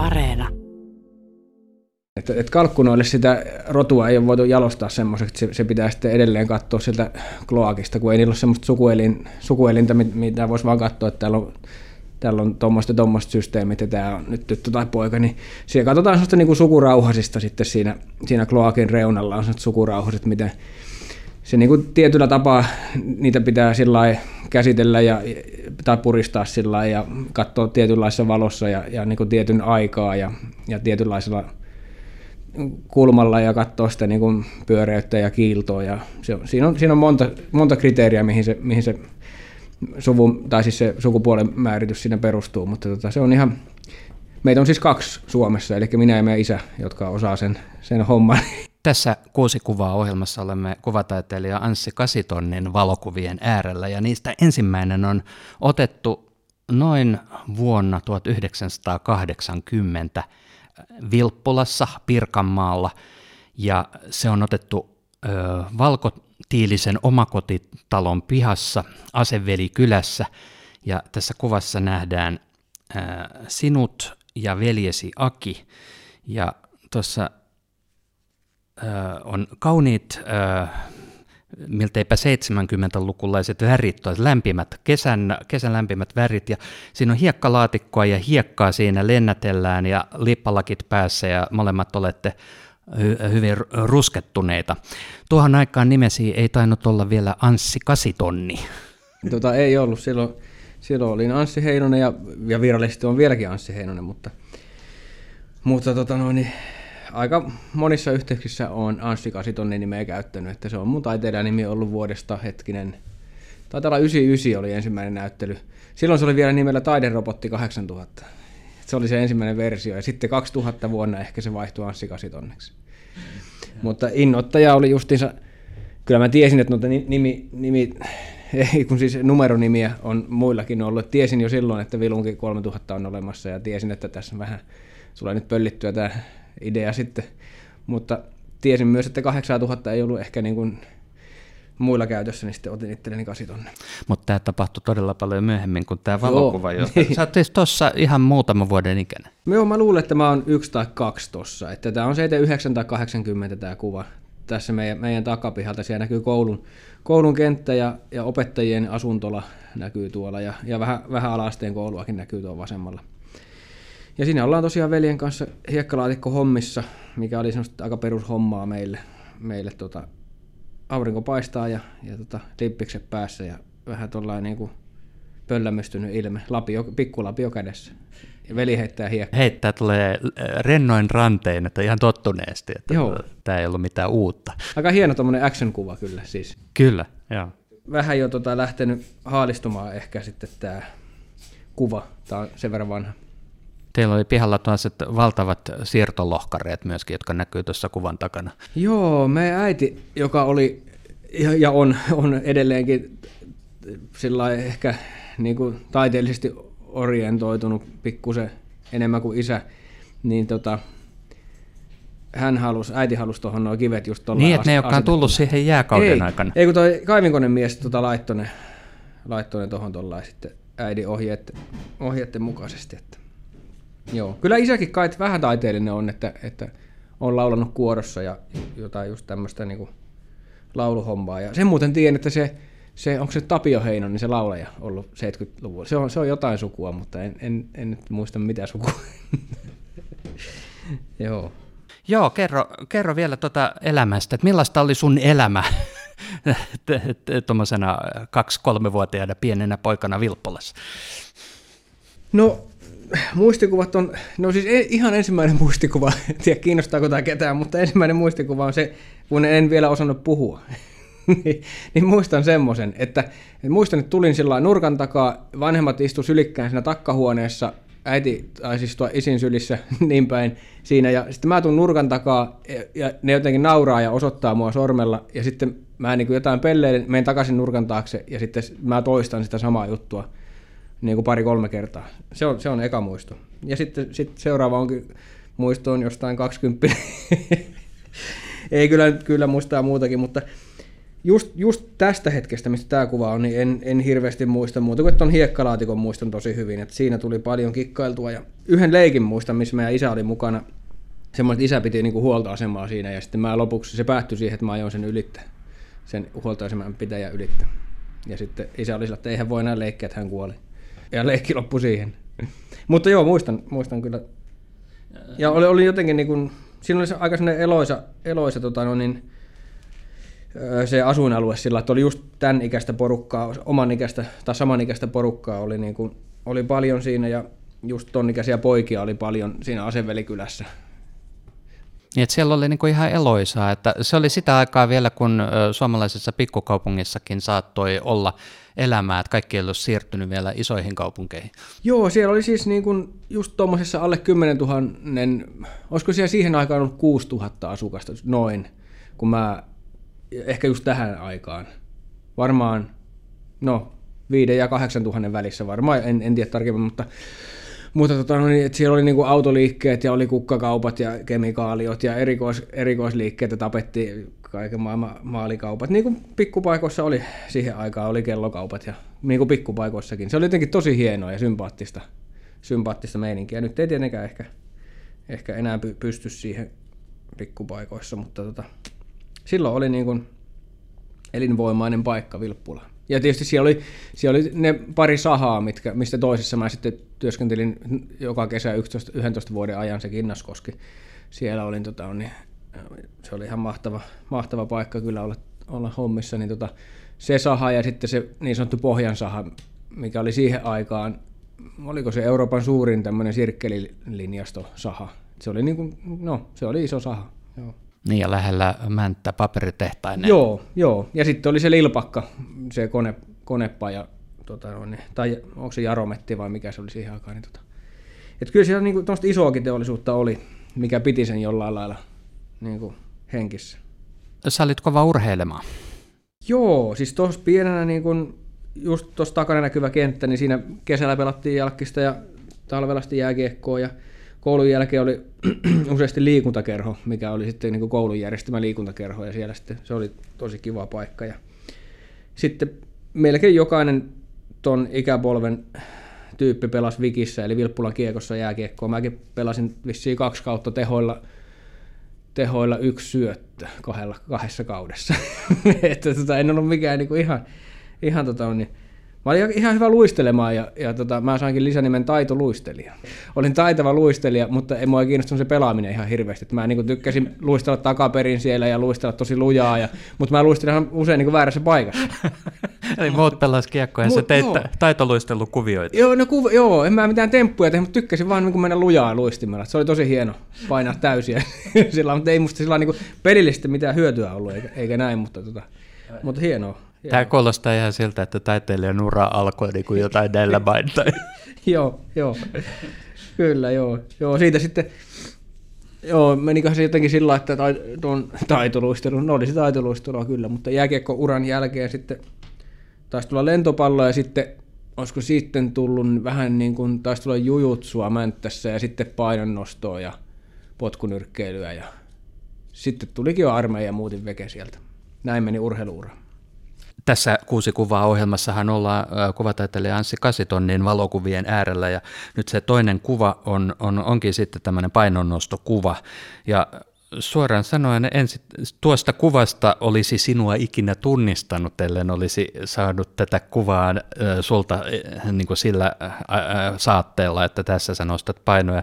Areena. Et, et kalkkunoille sitä rotua ei ole voitu jalostaa semmoiseksi, se, se pitää sitten edelleen katsoa sieltä kloakista, kun ei niillä ole semmoista sukuelin, sukuelintä, mitä voisi vaan katsoa, että täällä on täällä on tuommoista tuommoista systeemit ja tämä on nyt tyttö tai poika, niin siellä katsotaan sellaista niin sukurauhasista sitten siinä, siinä kloakin reunalla on sellaiset sukurauhasit, miten se niin kuin tietyllä tapaa niitä pitää sillä käsitellä ja, tai puristaa sillä ja katsoa tietynlaisessa valossa ja, ja niin kuin tietyn aikaa ja, ja tietynlaisella kulmalla ja katsoa sitä niin kuin pyöreyttä ja kiiltoa. Ja se, siinä, on, siinä on monta, monta kriteeriä, mihin se, mihin se suvu, tai siis se sukupuolen määritys siinä perustuu, mutta tota, se on ihan, meitä on siis kaksi Suomessa, eli minä ja meidän isä, jotka osaa sen, sen homman. Tässä kuusi kuvaa ohjelmassa olemme kuvataiteilija Anssi Kasitonnin valokuvien äärellä, ja niistä ensimmäinen on otettu noin vuonna 1980 Vilppulassa, Pirkanmaalla, ja se on otettu ö, valkotiilisen omakotitalon pihassa Aseveli kylässä, ja tässä kuvassa nähdään ö, sinut ja veljesi Aki, ja tuossa on kauniit milteipä 70-lukulaiset värit, lämpimät, kesän, kesän lämpimät värit, ja siinä on hiekkalaatikkoa ja hiekkaa siinä lennätellään ja lippalakit päässä, ja molemmat olette hy- hyvin ruskettuneita. Tuohon aikaan nimesi ei tainnut olla vielä Anssi Kasitonni. Tota, ei ollut, silloin, silloin olin Anssi Heinonen, ja, ja virallisesti on vieläkin Anssi Heinonen, mutta, mutta tota noin, niin aika monissa yhteyksissä on Anssi Kasitonnin nimeä käyttänyt, että se on mun taiteilijan nimi ollut vuodesta hetkinen. Taitaa olla 99 oli ensimmäinen näyttely. Silloin se oli vielä nimellä Taiderobotti 8000. Se oli se ensimmäinen versio ja sitten 2000 vuonna ehkä se vaihtui Anssi Kasitonneksi. Mutta innoittaja oli justiinsa, kyllä mä tiesin, että noita nimi, nimi ei kun siis numeronimiä on muillakin ollut. Tiesin jo silloin, että Vilunkin 3000 on olemassa ja tiesin, että tässä vähän tulee nyt pöllittyä tämä idea sitten, mutta tiesin myös, että 8000 ei ollut ehkä niin kuin muilla käytössä, niin sitten otin itselleni kasitonne. Mutta tämä tapahtui todella paljon myöhemmin kuin tämä valokuva, jo. Niin. Sä oot siis tuossa ihan muutama vuoden ikäinen. Joo, mä luulen, että mä oon yksi tai kaksi tossa. Että tämä on 79 tai 80 tämä kuva tässä meidän, meidän takapihalta. Siellä näkyy koulun, koulun kenttä ja, ja opettajien asuntola näkyy tuolla ja, ja vähän, vähän alasteen kouluakin näkyy tuolla vasemmalla. Ja siinä ollaan tosiaan veljen kanssa hiekkalaatikko hommissa, mikä oli semmoista aika perushommaa meille. meille tota, aurinko paistaa ja, ja tota, lippikset päässä ja vähän tuollainen niin kuin pöllämystynyt ilme, lapio, pikkulapio kädessä. Ja veli heittää hiekkaa. Heittää tulee äh, rennoin rantein, että ihan tottuneesti, että Joo. tämä ei ollut mitään uutta. Aika hieno tuommoinen action-kuva kyllä siis. Kyllä, joo. Vähän jo tota lähtenyt haalistumaan ehkä sitten tämä kuva, tämä on sen verran vanha. Teillä oli pihalla tuollaiset valtavat siirtolohkareet myöskin, jotka näkyy tuossa kuvan takana. Joo, me äiti, joka oli ja on, on edelleenkin sillä ehkä niin kuin taiteellisesti orientoitunut pikkusen enemmän kuin isä, niin tota, hän halusi, äiti halusi tuohon nuo kivet just tuolla Niin, että ne, jotka on tullut siihen jääkauden ei, aikana. Ei, kun toi kaivinkonen mies tota, laittoi ne, laittoi ne tuohon tuolla sitten äidin ohjeet, ohjeiden mukaisesti. Että. Joo. Kyllä isäkin kai vähän taiteellinen on, että, että on laulanut kuorossa ja jotain just tämmöistä niin lauluhommaa. Ja sen muuten tiedän, että se, se onko se Tapio Heino, niin se laulaja ollut 70-luvulla. Se on, se on jotain sukua, mutta en, en, en nyt muista mitä sukua. Joo. Joo, kerro, kerro vielä tuota elämästä, että millaista oli sun elämä tuommoisena kaksi-kolmevuotiaana pienenä poikana Vilppolassa? No muistikuvat on, no siis ihan ensimmäinen muistikuva, en tiedä kiinnostaako tämä ketään, mutta ensimmäinen muistikuva on se, kun en vielä osannut puhua. niin, niin muistan semmoisen, että, muistan, että tulin sillä nurkan takaa, vanhemmat istu sylikkään siinä takkahuoneessa, äiti tai siis tuo isin sylissä niin päin siinä, ja sitten mä tuun nurkan takaa, ja ne jotenkin nauraa ja osoittaa mua sormella, ja sitten mä niin kuin jotain pelleilen, menen takaisin nurkan taakse, ja sitten mä toistan sitä samaa juttua niin kuin pari-kolme kertaa. Se on, se on eka muisto. Ja sitten sit seuraava onkin muisto on jostain 20. Ei kyllä, kyllä muistaa muutakin, mutta just, just tästä hetkestä, mistä tämä kuva on, niin en, en hirveästi muista muuta kuin, että on hiekkalaatikon muiston tosi hyvin. Että siinä tuli paljon kikkailtua ja yhden leikin muistan, missä meidän isä oli mukana. Semmoinen, että isä piti niinku huoltoasemaa siinä ja sitten mä lopuksi se päättyi siihen, että mä ajoin sen ylittä, sen huoltoaseman pitäjä ylittä. Ja sitten isä oli sillä, että eihän voi enää leikkiä, että hän kuoli. Ja leikki loppui siihen. Mutta joo, muistan, muistan kyllä. Ja oli, oli jotenkin niin kuin, siinä oli se aika sellainen eloisa, eloisa tota no niin, se asuinalue sillä, että oli just tämän ikäistä porukkaa, oman ikäistä tai saman ikäistä porukkaa oli, niin kuin, oli paljon siinä ja just ton ikäisiä poikia oli paljon siinä Asevelikylässä. Niin, että siellä oli niin kuin ihan eloisaa, että se oli sitä aikaa vielä, kun suomalaisessa pikkukaupungissakin saattoi olla elämää, että kaikki ei ole siirtynyt vielä isoihin kaupunkeihin. Joo, siellä oli siis niin kuin just tuommoisessa alle 10 000, olisiko siellä siihen aikaan ollut 6 000 asukasta noin, kun mä, ehkä just tähän aikaan, varmaan, no 5 ja 8 000 välissä varmaan, en, en tiedä tarkemmin, mutta mutta tota, no niin, että siellä oli niinku autoliikkeet ja oli kukkakaupat ja kemikaaliot ja erikois, erikoisliikkeet ja tapettiin kaiken maailman maalikaupat. Niin kuin pikkupaikoissa oli siihen aikaan, oli kellokaupat ja niin kuin pikkupaikoissakin. Se oli jotenkin tosi hienoa ja sympaattista, sympaattista meininkiä. Nyt ei tietenkään ehkä, ehkä enää pysty siihen pikkupaikoissa, mutta tota, silloin oli niin kuin elinvoimainen paikka Vilppula. Ja tietysti siellä oli, siellä oli ne pari sahaa, mitkä, mistä toisessa mä sitten työskentelin joka kesä 11, 11 vuoden ajan se Kinnaskoski. Siellä olin, tota, niin, se oli ihan mahtava, mahtava paikka kyllä olla, olla hommissa. Niin tota, se saha ja sitten se niin sanottu pohjan saha, mikä oli siihen aikaan, oliko se Euroopan suurin tämmöinen sirkkelilinjasto saha. Se oli, niin kuin, no, se oli iso saha. Joo. Niin ja lähellä Mänttä paperitehtainen. Joo, joo. Ja sitten oli se Lilpakka, se kone, konepaja, tota, no, niin, tai onko se Jarometti vai mikä se oli siihen aikaan. Niin, tota. Et kyllä siellä niin isoakin teollisuutta oli, mikä piti sen jollain lailla niin kuin, henkissä. Sä olit kova urheilemaan. Joo, siis tuossa pienenä niin kun, just tuossa takana näkyvä kenttä, niin siinä kesällä pelattiin jalkista ja talvella jääkiekkoa ja koulun jälkeen oli useasti liikuntakerho, mikä oli sitten niin kuin koulun järjestämä liikuntakerho, ja siellä sitten se oli tosi kiva paikka. Ja sitten melkein jokainen ton ikäpolven tyyppi pelasi Vikissä, eli Vilppulan kiekossa jääkiekkoa. Mäkin pelasin vissiin kaksi kautta tehoilla, tehoilla yksi syöttö kahdella, kahdessa kaudessa. että tota, en ollut mikään niin kuin ihan, ihan tota, niin, Mä olin ihan hyvä luistelemaan ja, ja tota, mä sainkin lisänimen taitoluistelija. Olin taitava luistelija, mutta ei mua kiinnostunut se pelaaminen ihan hirveästi. Mä niin tykkäsin luistella takaperin siellä ja luistella tosi lujaa, ja, mutta mä luistelin ihan usein niin väärässä paikassa. Eli muut pelas kiekkoa ja sä teit joo. taitoluistelukuvioita. Joo, no kuv- joo, en mä mitään temppuja tehnyt, mutta tykkäsin vaan niin mennä lujaa luistimella. Se oli tosi hieno painaa täysiä sillä, mutta ei musta sillä niin pelillisesti mitään hyötyä ollut, eikä, eikä näin, mutta, tota, mutta hienoa. Tämä kuulostaa ihan siltä, että taiteilijan ura alkoi niin kuin jotain näillä mainita. joo, joo. Kyllä, joo. joo. Siitä sitten, joo, meniköhän se jotenkin sillä että tuon taitoluistelun, no oli se taitoluistelua kyllä, mutta jääkiekko-uran jälkeen sitten taisi tulla lentopallo ja sitten olisiko sitten tullut vähän niin kuin, taisi tulla jujutsua Mänttässä ja sitten painonnostoa ja potkunyrkkeilyä ja sitten tulikin jo armeija ja muutin veke sieltä. Näin meni urheiluura. Tässä kuusi kuvaa ohjelmassahan ollaan kuvataiteilija Anssi Kasitonnin valokuvien äärellä ja nyt se toinen kuva on, on, onkin sitten tämmöinen painonnostokuva ja suoraan sanoen ensi, tuosta kuvasta olisi sinua ikinä tunnistanut, ellen olisi saanut tätä kuvaa sulta äh, niin sillä saatteella, että tässä sä nostat painoja.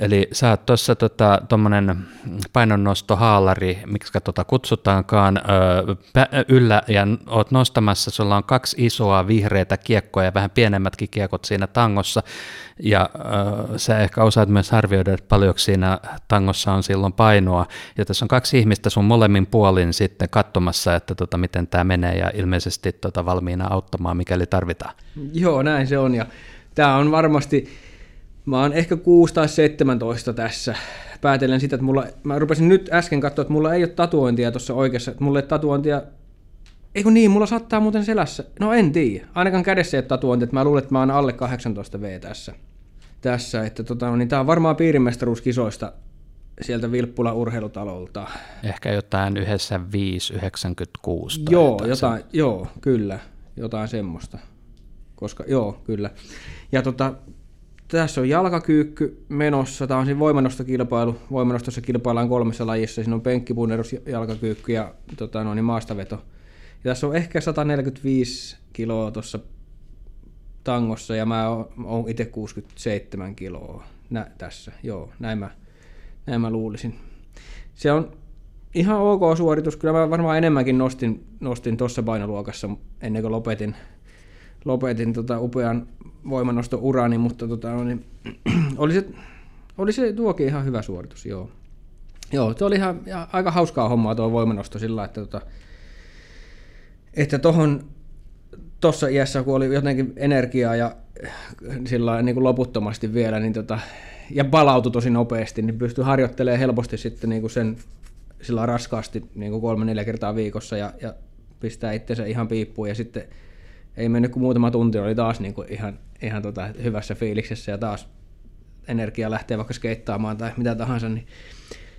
Eli sä oot tuossa tota, tuommoinen painonnostohaalari, miksi tota kutsutaankaan, ö, yllä ja oot nostamassa, sulla on kaksi isoa vihreitä kiekkoa ja vähän pienemmätkin kiekot siinä tangossa, ja ö, sä ehkä osaat myös arvioida, että paljonko siinä tangossa on silloin painoa, ja tässä on kaksi ihmistä sun molemmin puolin sitten katsomassa, että tota, miten tämä menee, ja ilmeisesti tota, valmiina auttamaan, mikäli tarvitaan. Joo, näin se on, ja tämä on varmasti Mä oon ehkä 6 tai 17 tässä. Päätellen sitä, että mulla, mä rupesin nyt äsken katsoa, että mulla ei ole tatuointia tuossa oikeassa. Että mulla ei tatuointia Eikö niin, mulla saattaa muuten selässä. No en tiedä. Ainakaan kädessä ei ole tatuointia, että mä luulen, että mä oon alle 18 V tässä. Tässä, että tota, no niin tää on varmaan piirimestaruuskisoista sieltä Vilppula urheilutalolta. Ehkä jotain yhdessä 596. Joo, jotain, jotain joo, kyllä. Jotain semmoista. Koska, joo, kyllä. Ja tota, tässä on jalkakyykky menossa. Tämä on siinä voimannostokilpailu. Voimannostossa kilpaillaan kolmessa lajissa. Siinä on penkkipunnerus, jalkakyykky ja tota, no, niin maastaveto. Ja tässä on ehkä 145 kiloa tuossa tangossa ja mä oon itse 67 kiloa Nä, tässä. Joo, näin mä, näin mä luulisin. Se on ihan ok suoritus. Kyllä mä varmaan enemmänkin nostin, nostin tuossa painoluokassa ennen kuin lopetin, lopetin tota upean voimannosto urani, mutta tota, no niin, oli, se, oli se tuokin ihan hyvä suoritus, joo. Joo, se oli ihan, aika hauskaa hommaa tuo voimannosto sillä, että tota, että tohon tuossa iässä, kun oli jotenkin energiaa ja sillä niin kuin loputtomasti vielä, niin tota, ja palautui tosi nopeasti, niin pystyi harjoittelemaan helposti sitten niin kuin sen sillä raskaasti niin kuin kolme-neljä kertaa viikossa ja, ja pistää itsensä ihan piippuun ja sitten ei mennyt kuin muutama tunti, oli taas niin kuin ihan, ihan tota hyvässä fiiliksessä ja taas energia lähtee vaikka skeittaamaan tai mitä tahansa, niin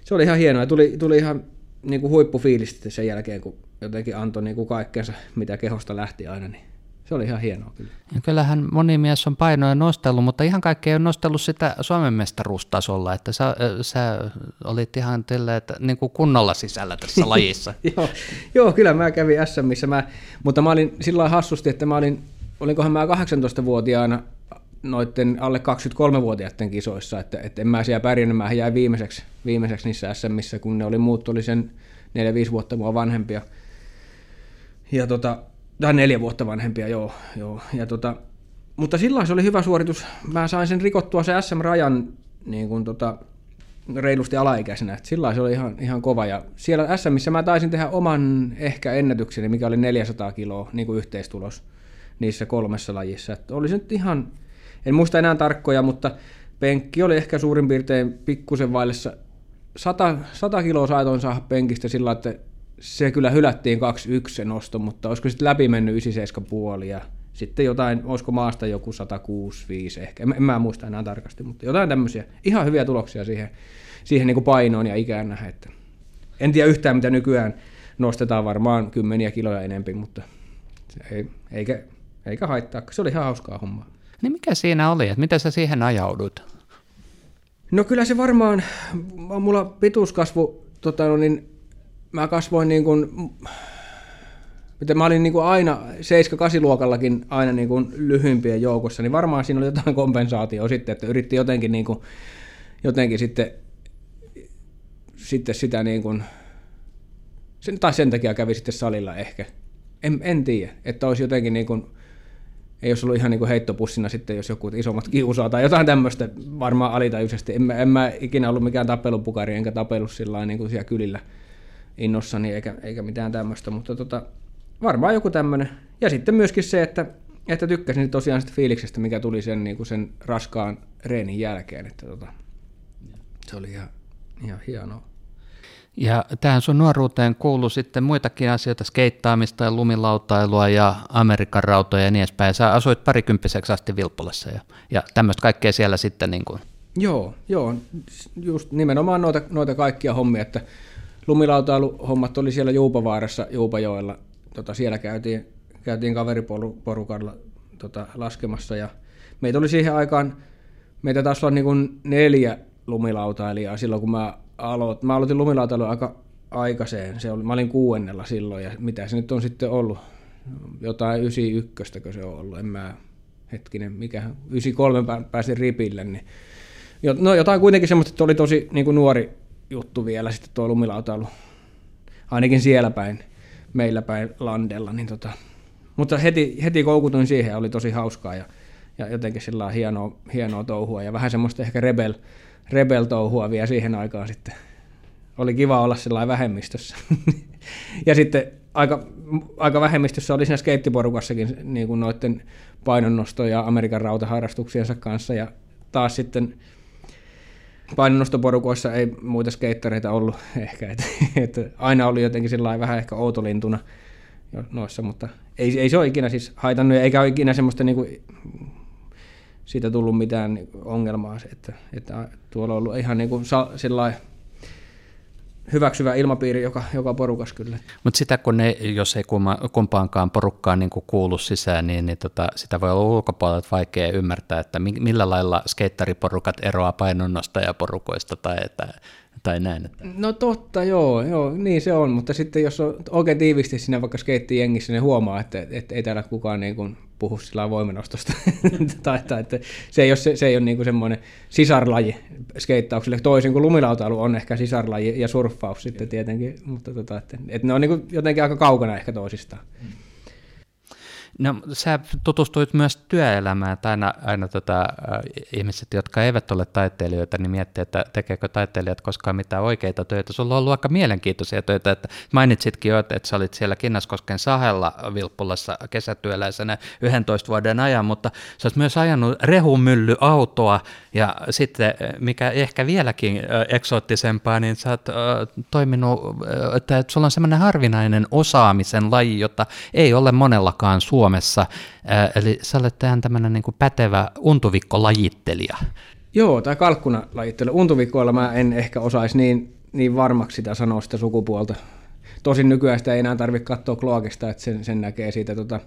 se oli ihan hienoa. Ja tuli, tuli ihan niin kuin huippufiilis sen jälkeen, kun jotenkin antoi niin kuin kaikkensa, mitä kehosta lähti aina, niin se oli ihan hienoa kyllä. Ja kyllähän moni mies on painoja nostellut, mutta ihan kaikki ei ole nostellut sitä Suomen mestaruustasolla, että sä, sä olit ihan tällä, että niin kuin kunnolla sisällä tässä lajissa. joo, joo, kyllä mä kävin SMissä, mä, mutta mä olin sillä hassusti, että mä olin, olinkohan mä 18-vuotiaana noiden alle 23-vuotiaiden kisoissa, että, että en mä siellä pärjännyt, mä jäin viimeiseksi, viimeiseksi niissä SMissä, kun ne oli muut, oli sen 4-5 vuotta mua vanhempia. Ja tota, tai neljä vuotta vanhempia, joo. joo. Ja tota, mutta silloin se oli hyvä suoritus. Mä sain sen rikottua se SM-rajan niin kuin tota, reilusti alaikäisenä. Sillä se oli ihan, ihan kova. Ja siellä SMissä mä taisin tehdä oman ehkä ennätykseni, mikä oli 400 kiloa niin kuin yhteistulos niissä kolmessa lajissa. Et oli se nyt ihan, en muista enää tarkkoja, mutta penkki oli ehkä suurin piirtein pikkusen vaillessa 100, 100 kiloa saatoin saada penkistä sillä, että se kyllä hylättiin 2-1 se nosto, mutta olisiko sitten läpi mennyt 97,5 ja sitten jotain, olisiko maasta joku 106-5 ehkä, en, en mä muista enää tarkasti, mutta jotain tämmöisiä ihan hyviä tuloksia siihen, siihen niin kuin painoon ja ikään nähdä. Että en tiedä yhtään, mitä nykyään nostetaan varmaan kymmeniä kiloja enempi, mutta se ei, eikä, eikä haittaa, se oli ihan hauskaa hommaa. Niin mikä siinä oli, että miten sä siihen ajaudut? No kyllä se varmaan, mulla pituuskasvu tota, no niin, mä kasvoin niin kuin, miten mä olin niin kuin aina 7-8 luokallakin aina niin kuin lyhyimpien joukossa, niin varmaan siinä oli jotain kompensaatioa sitten, että yritti jotenkin, niin kuin, jotenkin sitten, sitten sitä niin kuin, sen, tai sen takia kävi sitten salilla ehkä. En, en tiedä, että olisi jotenkin niin kuin, ei olisi ollut ihan niin kuin heittopussina sitten, jos joku isommat kiusaa tai jotain tämmöistä varmaan alitajuisesti. En, en mä ikinä ollut mikään tapelupukari, enkä tapellut sillä niin kuin siellä kylillä innossani eikä, eikä mitään tämmöistä, mutta tota, varmaan joku tämmöinen. Ja sitten myöskin se, että, että tykkäsin tosiaan sitä fiiliksestä, mikä tuli sen, niin kuin sen raskaan reenin jälkeen, että tota, se oli ihan, ihan hienoa. Ja tähän sun nuoruuteen kuuluu sitten muitakin asioita, skeittaamista ja lumilautailua ja Amerikan rautoja ja niin edespäin. Sä asuit parikymppiseksi asti Vilppulassa ja, ja tämmöistä kaikkea siellä sitten niin kuin... Joo, joo, just nimenomaan noita, noita kaikkia hommia, että lumilautailuhommat oli siellä Juupavaarassa, Juupajoella. Tota, siellä käytiin, käytiin kaveriporukalla tota, laskemassa ja meitä oli siihen aikaan, meitä taas olla niin neljä lumilautailijaa silloin, kun mä aloitin. Mä aloitin lumilautailu aika aikaiseen. Se oli, mä olin kuuennella silloin ja mitä se nyt on sitten ollut? Jotain 91 se on ollut. En mä, hetkinen, mikä, 93 pääsin ripille. Niin, no jotain kuitenkin semmoista, että oli tosi niin nuori juttu vielä sitten tuo lumilautailu, ainakin siellä päin, meillä päin landella. Niin tota. Mutta heti, heti koukutuin siihen ja oli tosi hauskaa ja, ja jotenkin sillä hienoa, hienoa touhua ja vähän semmoista ehkä rebel, rebel-touhua vielä siihen aikaan sitten. Oli kiva olla sillä vähemmistössä. ja sitten aika, aika vähemmistössä oli siinä skeittiporukassakin niin kuin noiden painonnosto- ja Amerikan rautaharrastuksiensa kanssa ja taas sitten painonnostoporukoissa ei muita skeittareita ollut ehkä, että et aina oli jotenkin sillä vähän ehkä outolintuna noissa, mutta ei, ei se ole ikinä siis haitannut, eikä ole ikinä semmoista niinku, siitä tullut mitään ongelmaa, että, että tuolla on ollut ihan niinku sillä hyväksyvä ilmapiiri joka, joka porukas kyllä. Mutta sitä kun ne, jos ei kumpaankaan porukkaan niin kuulu sisään, niin, niin tota, sitä voi olla ulkopuolelta vaikea ymmärtää, että millä lailla skeittariporukat eroaa painonnostajaporukoista tai että tai näin. Että. No totta, joo, joo, niin se on, mutta sitten jos on oikein tiivisti siinä vaikka skeittijengissä, niin huomaa, että, että ei täällä kukaan niin kuin puhu sillä voimanostosta. tai, tai, että se ei ole, se, se ei ole niin kuin semmoinen sisarlaji skeittaukselle, toisin kuin lumilautailu on ehkä sisarlaji ja surffaus sitten tietenkin, mutta tota, että, että ne on niin kuin jotenkin aika kaukana ehkä toisistaan. Mm. No sä tutustuit myös työelämään, että aina, aina tota, ihmiset, jotka eivät ole taiteilijoita, niin miettii, että tekeekö taiteilijat koskaan mitään oikeita töitä. Sulla on ollut aika mielenkiintoisia töitä, että mainitsitkin jo, että sä olit siellä Kinnaskosken sahella Vilppulassa kesätyöläisenä 11 vuoden ajan, mutta sä oot myös ajanut rehumyllyautoa ja sitten, mikä ehkä vieläkin eksoottisempaa, niin sä oot äh, toiminut, että sulla on semmoinen harvinainen osaamisen laji, jota ei ole monellakaan Suomessa Suomessa, eli sä olet tähän tämmöinen niin pätevä untuvikkolajittelija. Joo, tai kalkkunalajittelu. Untuvikoilla mä en ehkä osaisi niin, niin varmaksi sitä sanoa sitä sukupuolta. Tosin nykyään sitä ei enää tarvitse katsoa kloakista, että sen, sen näkee siitä tota,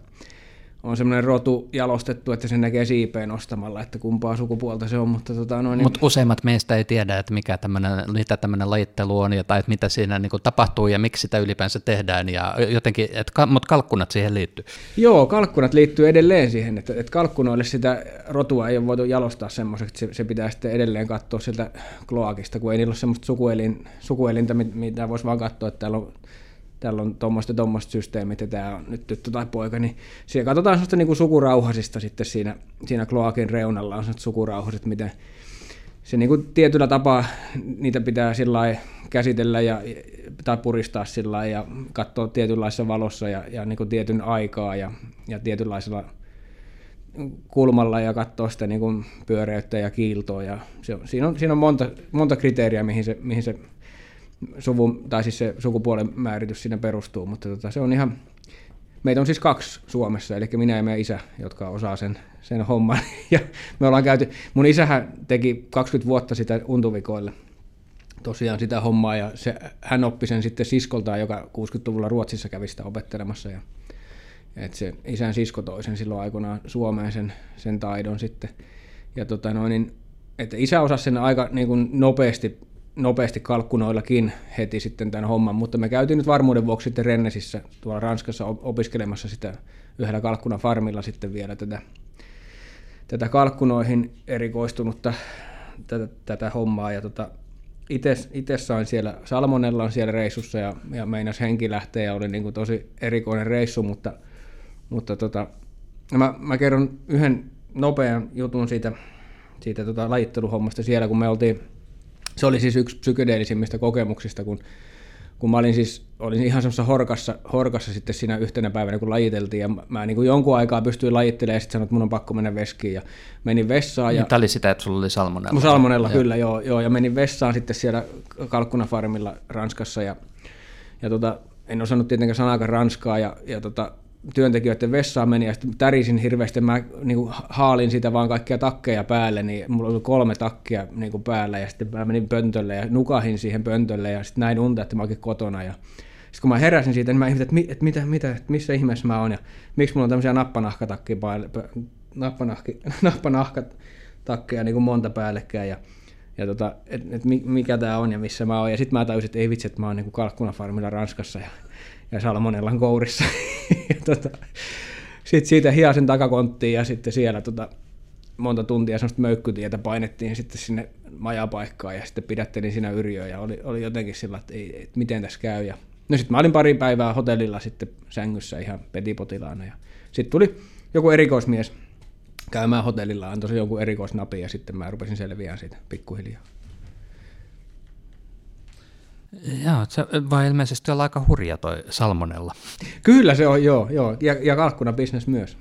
on semmoinen rotu jalostettu, että sen näkee siipeen nostamalla, että kumpaa sukupuolta se on. Mutta tota, no, niin... Mut useimmat meistä ei tiedä, että mikä tämmönen, mitä tämmöinen lajittelu on ja, tai että mitä siinä niin kuin, tapahtuu ja miksi sitä ylipäänsä tehdään. Ja jotenkin, että, mutta kalkkunat siihen liittyy. Joo, kalkkunat liittyy edelleen siihen, että, että kalkkunoille sitä rotua ei ole voitu jalostaa semmoiseksi, että se, se pitää sitten edelleen katsoa sieltä kloakista, kun ei niillä ole semmoista sukuelin, sukuelintä, mitä voisi vaan katsoa, että täällä on täällä on tuommoista tuommoista systeemit ja tämä on nyt tyttö tai poika, niin siellä katsotaan sellaista niin kuin sukurauhasista sitten siinä, siinä kloakin reunalla on sellaiset sukurauhasit, miten se niin kuin tietyllä tapaa niitä pitää sillä käsitellä ja, tai puristaa sillä ja katsoa tietynlaisessa valossa ja, ja niin kuin tietyn aikaa ja, ja tietynlaisella kulmalla ja katsoa sitä niin kuin pyöreyttä ja kiiltoa. Ja se, siinä, on, siinä on monta, monta kriteeriä, mihin se, mihin se suvun, tai siis se sukupuolen määritys siinä perustuu, mutta tota, se on ihan, meitä on siis kaksi Suomessa, eli minä ja meidän isä, jotka osaa sen, sen homman. Ja me ollaan käyty, mun isähän teki 20 vuotta sitä untuvikoille tosiaan sitä hommaa, ja se, hän oppi sen sitten siskoltaan, joka 60-luvulla Ruotsissa kävi sitä opettelemassa. Ja, et se isän sisko toi sen silloin aikoinaan Suomeen sen, sen taidon sitten. Ja tota noin, niin, että isä osasi sen aika niin kuin nopeasti nopeasti kalkkunoillakin heti sitten tämän homman, mutta me käytiin nyt varmuuden vuoksi sitten Rennesissä tuolla Ranskassa opiskelemassa sitä yhdellä kalkkunafarmilla sitten vielä tätä, tätä kalkkunoihin erikoistunutta tätä, tätä hommaa. Ja tota, itse sain siellä, Salmonella on siellä reissussa ja, ja meinas henki lähteä ja oli niin kuin tosi erikoinen reissu, mutta, mutta tota, mä, mä kerron yhden nopean jutun siitä, siitä tota lajitteluhommasta siellä, kun me oltiin se oli siis yksi psykedeellisimmistä kokemuksista, kun, kun mä olin siis olin ihan semmoisessa horkassa, horkassa sitten siinä yhtenä päivänä, kun lajiteltiin, ja mä niin kuin jonkun aikaa pystyin lajittelemaan, ja sitten sanoin, että mun on pakko mennä veskiin, ja menin vessaan. Ja... Tämä oli sitä, että sulla oli salmonella. Mun salmonella, joo. kyllä, joo, joo, ja menin vessaan sitten siellä Kalkkunafarmilla Ranskassa, ja, ja tota, en osannut tietenkään sanaakaan ranskaa, ja, ja tota, työntekijöiden vessaan meni ja sitten tärisin hirveästi, mä niin kuin haalin sitä vaan kaikkia takkeja päälle, niin mulla oli kolme takkia niin kuin päällä ja sitten mä menin pöntölle ja nukahin siihen pöntölle ja sitten näin unta, että mä olin kotona ja sitten kun mä heräsin siitä, niin mä ihmetin, että, että mitä, mitä, että missä ihmeessä mä oon ja miksi mulla on tämmöisiä nappanahkatakkeja päälle, nappanahki, nappanahkatakkeja niin kuin monta päällekkäin ja ja tota, että et mikä tämä on ja missä mä oon. Ja sitten mä tajusin, että ei vitsi, että mä oon niin kalkkunafarmilla Ranskassa ja ja salmonellan kourissa. tota, sitten siitä hiasen takakonttiin ja sitten siellä tota, monta tuntia semmoista möykkytietä painettiin sitten sinne majapaikkaan ja sitten pidättelin siinä yrjöä ja oli, oli jotenkin sillä, että, ei, että miten tässä käy. Ja, no sitten mä olin pari päivää hotellilla sitten sängyssä ihan petipotilaana ja sitten tuli joku erikoismies käymään hotellilla, antoi jonkun erikoisnapin ja sitten mä rupesin selviämään siitä pikkuhiljaa. Joo, se voi ilmeisesti olla aika hurja toi salmonella. Kyllä se on, joo, joo. Ja, ja kalkkunabisnes myös.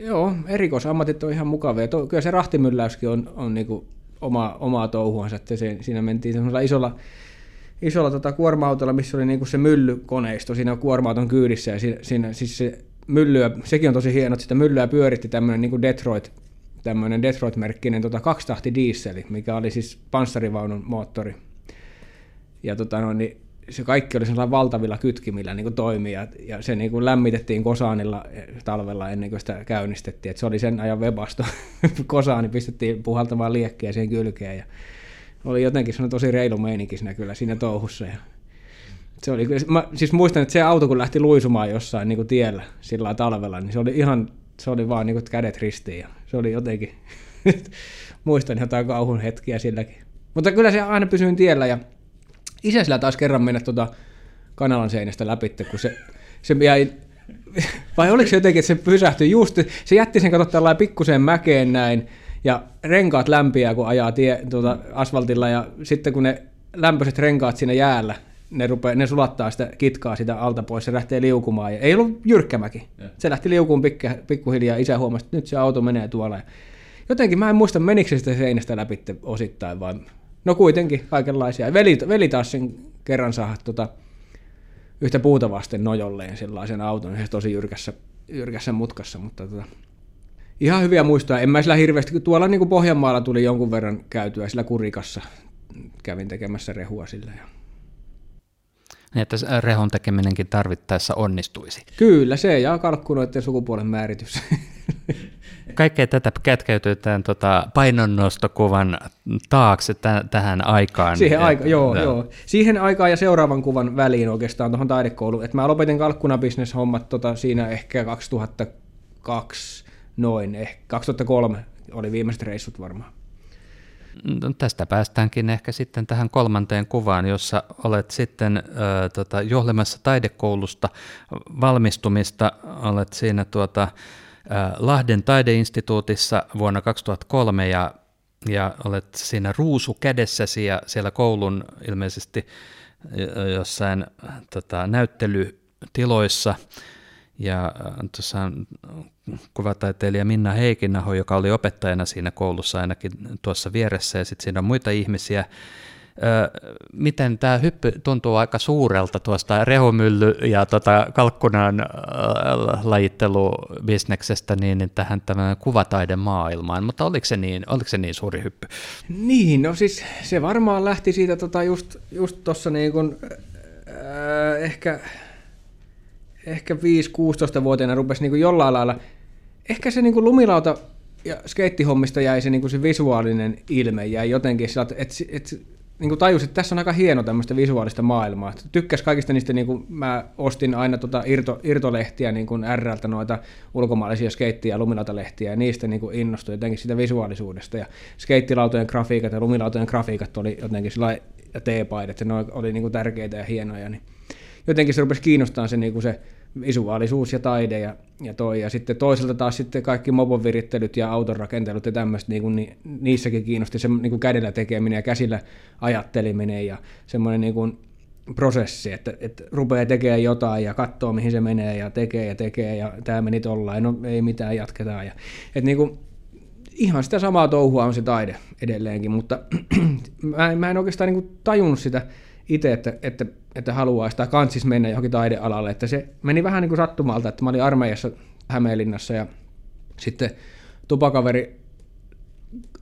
Joo, erikoisammatit on ihan mukavia. To, kyllä se rahtimylläyskin on, on niinku oma, omaa touhuansa, että se, siinä mentiin semmoisella isolla, isolla tota, kuorma-autolla, missä oli niinku se myllykoneisto siinä kuorma-auton kyydissä, ja siinä, siinä siis se myllyä, sekin on tosi hieno, että sitä myllyä pyöritti tämmöinen niinku Detroit, tämmöinen Detroit-merkkinen tota, kaksitahti dieseli, mikä oli siis panssarivaunun moottori, ja tota no, niin se kaikki oli sellaisilla valtavilla kytkimillä niin toimii, ja, ja se niin kuin lämmitettiin kosaanilla talvella ennen kuin sitä käynnistettiin, että se oli sen ajan webasto. Kosaani pistettiin puhaltamaan liekkiä siihen kylkeen, ja oli jotenkin sellainen tosi reilu meininki siinä kyllä siinä touhussa. Ja se oli, mä siis muistan, että se auto kun lähti luisumaan jossain niin kuin tiellä sillä talvella, niin se oli ihan, se oli vaan niin kuin kädet ristiin, ja se oli jotenkin, muistan jotain kauhun hetkiä silläkin. Mutta kyllä se aina pysyin tiellä, ja isä sillä taas kerran mennä tuota kanalan seinästä läpi, kun se, se jäi, vai oliko se jotenkin, että se pysähtyi just, se jätti sen katsoa tällainen pikkuseen mäkeen näin, ja renkaat lämpiää, kun ajaa tie, tuota, asfaltilla, ja sitten kun ne lämpöiset renkaat siinä jäällä, ne, rupeaa, ne sulattaa sitä kitkaa sitä alta pois, se lähtee liukumaan. Ja ei ollut jyrkkämäki. Se lähti liukuun pikku, pikkuhiljaa, isä huomasi, että nyt se auto menee tuolla. Ja jotenkin mä en muista, menikö se sitä seinästä läpi osittain, vai No kuitenkin kaikenlaisia. Veli, veli taas sen kerran saa tota, yhtä puuta vasten nojolleen sellaisen auton, se tosi jyrkässä, jyrkässä mutkassa, mutta tota, ihan hyviä muistoja. En mä sillä hirveästi, kun tuolla niin kuin Pohjanmaalla tuli jonkun verran käytyä sillä kurikassa, kävin tekemässä rehua sillä. Ja... Niin, että rehon tekeminenkin tarvittaessa onnistuisi. Kyllä, se ja kalkkunoiden sukupuolen määritys. Kaikkea tätä kätkeytytään tota painonnostokuvan taakse t- tähän aikaan. Siihen aika, joo, joo. Siihen aikaan ja seuraavan kuvan väliin oikeastaan tuohon taidekouluun. Et mä lopetin kalkkunabisneshommat tota, siinä ehkä 2002, noin, ehkä 2003 oli viimeiset reissut varmaan. No, tästä päästäänkin ehkä sitten tähän kolmanteen kuvaan, jossa olet sitten äh, tota, johlemassa taidekoulusta valmistumista, olet siinä tuota, Lahden taideinstituutissa vuonna 2003 ja, ja olet siinä ruusu kädessäsi ja siellä koulun ilmeisesti jossain tota, näyttelytiloissa. Ja tuossa kuvataiteilija Minna Heikinaho, joka oli opettajana siinä koulussa ainakin tuossa vieressä ja sitten siinä on muita ihmisiä, miten tämä hyppy tuntuu aika suurelta tuosta rehumylly- ja tota kalkkunan lajittelubisneksestä niin tähän tämän kuvataidemaailmaan, mutta oliko se niin, oliko se niin suuri hyppy? Niin, no siis se varmaan lähti siitä tota just, just tuossa niin kuin, äh, ehkä, ehkä 5-16-vuotiaana rupesi niin kuin jollain lailla, ehkä se niin kuin lumilauta ja skeittihommista jäi se, niin kuin se visuaalinen ilme, jäi jotenkin että et, et, niin kuin tajus, että tässä on aika hieno tämmöistä visuaalista maailmaa. Tykkäs kaikista niistä, niin kuin mä ostin aina tota irto, irtolehtiä niin kuin RLtä noita ulkomaalaisia skeittiä ja lumilautalehtiä, ja niistä niin kuin innostui jotenkin sitä visuaalisuudesta. Ja skeittilautojen grafiikat ja lumilautojen grafiikat oli jotenkin sillä ja T-paidat, ne oli niin kuin tärkeitä ja hienoja. Niin jotenkin se rupesi kiinnostamaan se, niin kuin se visuaalisuus ja taide ja, ja toi. Ja sitten toiselta taas sitten kaikki mobon virittelyt ja auton rakentelut ja tämmöistä, niin niin, niissäkin kiinnosti se niin kuin kädellä tekeminen ja käsillä ajatteleminen ja semmoinen niin kuin prosessi, että, että rupeaa tekemään jotain ja katsoo mihin se menee ja tekee ja tekee ja tämä meni tollain, no ei mitään, jatketaan. Ja, että niin kuin, ihan sitä samaa touhua on se taide edelleenkin, mutta mä, en, mä en oikeastaan niin kuin tajunnut sitä itse, että, että että haluaisi tai kansis mennä johonkin taidealalle. Että se meni vähän niin kuin sattumalta, että mä olin armeijassa Hämeenlinnassa ja sitten tupakaveri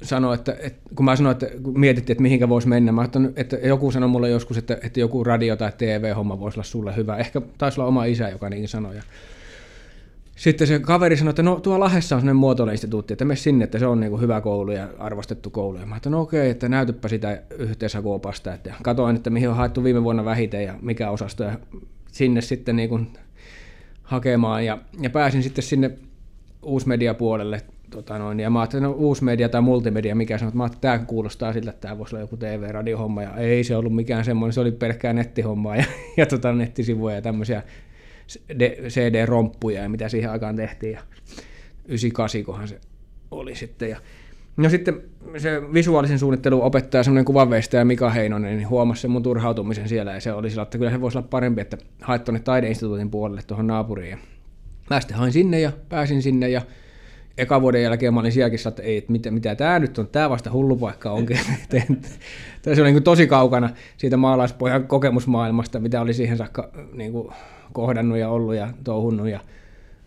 sanoi, että, että kun mä sanoin, että kun mietittiin, että mihinkä voisi mennä, mä että, että joku sanoi mulle joskus, että, että joku radio- tai TV-homma voisi olla sulle hyvä. Ehkä taisi olla oma isä, joka niin sanoi. Ja sitten se kaveri sanoi, että no tuo Lahdessa on sellainen muotoileinstituutti, että mene sinne, että se on niin kuin hyvä koulu ja arvostettu koulu. Ja mä että no okei, että näytäpä sitä yhteishakuopasta. Että katoin, että mihin on haettu viime vuonna vähiten ja mikä osasto. Ja sinne sitten niin kuin hakemaan ja, ja pääsin sitten sinne uusmediapuolelle. Tota noin, ja mä ajattelin, no uusmedia tai multimedia, mikä sanoo, että, mä että tämä kuulostaa siltä, että tämä voisi olla joku TV-radiohomma, ja ei se ollut mikään semmoinen, se oli pelkkää nettihommaa ja, ja tota, nettisivuja ja tämmöisiä CD-romppuja ja mitä siihen aikaan tehtiin. Ja 98 kohan se oli sitten. Ja No sitten se visuaalisen suunnittelun opettaja, semmoinen kuvanveistäjä Mika Heinonen, niin huomasi sen mun turhautumisen siellä ja se oli sillä, että kyllä se voisi olla parempi, että haet tuonne taideinstituutin puolelle tuohon naapuriin. Ja mä sitten hain sinne ja pääsin sinne ja eka vuoden jälkeen mä olin sielläkin, että ei, että mitä, mitä tämä nyt on, tämä vasta hullu paikka onkin. se oli niin tosi kaukana siitä maalaispojan kokemusmaailmasta, mitä oli siihen saakka niin kuin kohdannut ja ollut ja touhunnut. Ja